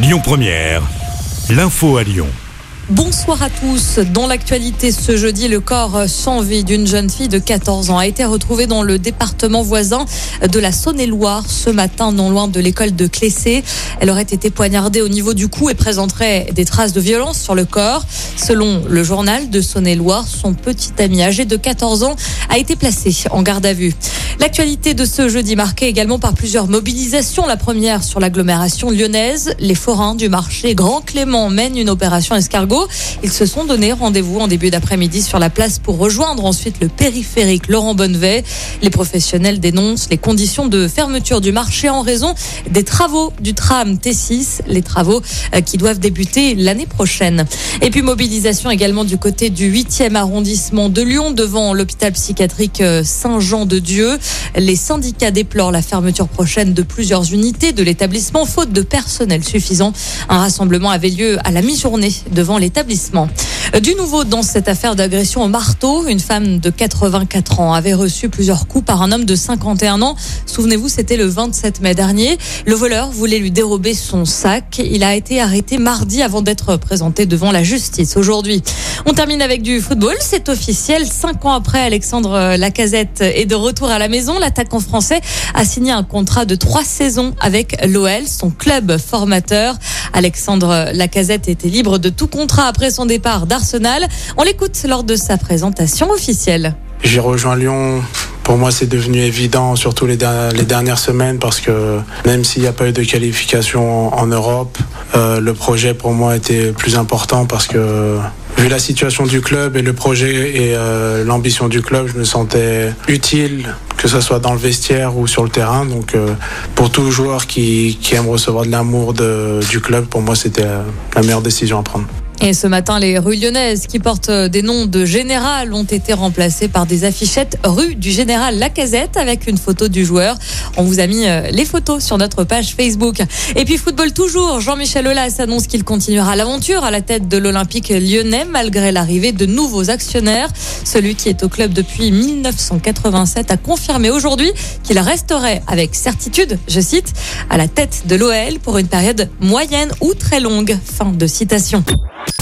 Lyon Première, l'info à Lyon. Bonsoir à tous. Dans l'actualité ce jeudi, le corps sans vie d'une jeune fille de 14 ans a été retrouvé dans le département voisin de la Saône-et-Loire ce matin, non loin de l'école de Clessé. Elle aurait été poignardée au niveau du cou et présenterait des traces de violence sur le corps. Selon le journal de Saône-et-Loire, son petit ami âgé de 14 ans a été placé en garde à vue. L'actualité de ce jeudi marquée également par plusieurs mobilisations. La première sur l'agglomération lyonnaise. Les forains du marché Grand Clément mènent une opération escargot. Ils se sont donné rendez-vous en début d'après-midi sur la place pour rejoindre ensuite le périphérique Laurent Bonnevet. Les professionnels dénoncent les conditions de fermeture du marché en raison des travaux du tram T6, les travaux euh, qui doivent débuter l'année prochaine. Et puis mobilisation également du côté du 8e arrondissement de Lyon devant l'hôpital psychiatrique euh, Saint-Jean-de-Dieu. Les syndicats déplorent la fermeture prochaine de plusieurs unités de l'établissement faute de personnel suffisant. Un rassemblement avait lieu à la mi-journée devant l'établissement. Du nouveau dans cette affaire d'agression au marteau, une femme de 84 ans avait reçu plusieurs coups par un homme de 51 ans. Souvenez-vous, c'était le 27 mai dernier. Le voleur voulait lui dérober son sac. Il a été arrêté mardi avant d'être présenté devant la justice aujourd'hui. On termine avec du football. C'est officiel. Cinq ans après, Alexandre Lacazette est de retour à la maison. L'attaquant français a signé un contrat de trois saisons avec l'OL, son club formateur. Alexandre Lacazette était libre de tout contrat après son départ d'Arsenal. On l'écoute lors de sa présentation officielle. J'ai rejoint Lyon pour moi, c'est devenu évident, surtout les, dernières semaines, parce que même s'il n'y a pas eu de qualification en, Europe, euh, le projet pour moi était plus important parce que vu la situation du club et le projet et euh, l'ambition du club, je me sentais utile, que ce soit dans le vestiaire ou sur le terrain. Donc, euh, pour tout joueur qui, qui aime recevoir de l'amour du club, pour moi, c'était la meilleure décision à prendre. Et ce matin, les rues lyonnaises qui portent des noms de général ont été remplacées par des affichettes rue du général Lacazette avec une photo du joueur. On vous a mis euh, les photos sur notre page Facebook. Et puis football toujours, Jean-Michel Aulas annonce qu'il continuera l'aventure à la tête de l'Olympique lyonnais malgré l'arrivée de nouveaux actionnaires. Celui qui est au club depuis 1987 a confirmé aujourd'hui qu'il resterait avec certitude, je cite, à la tête de l'OL pour une période moyenne ou très longue. Fin de citation.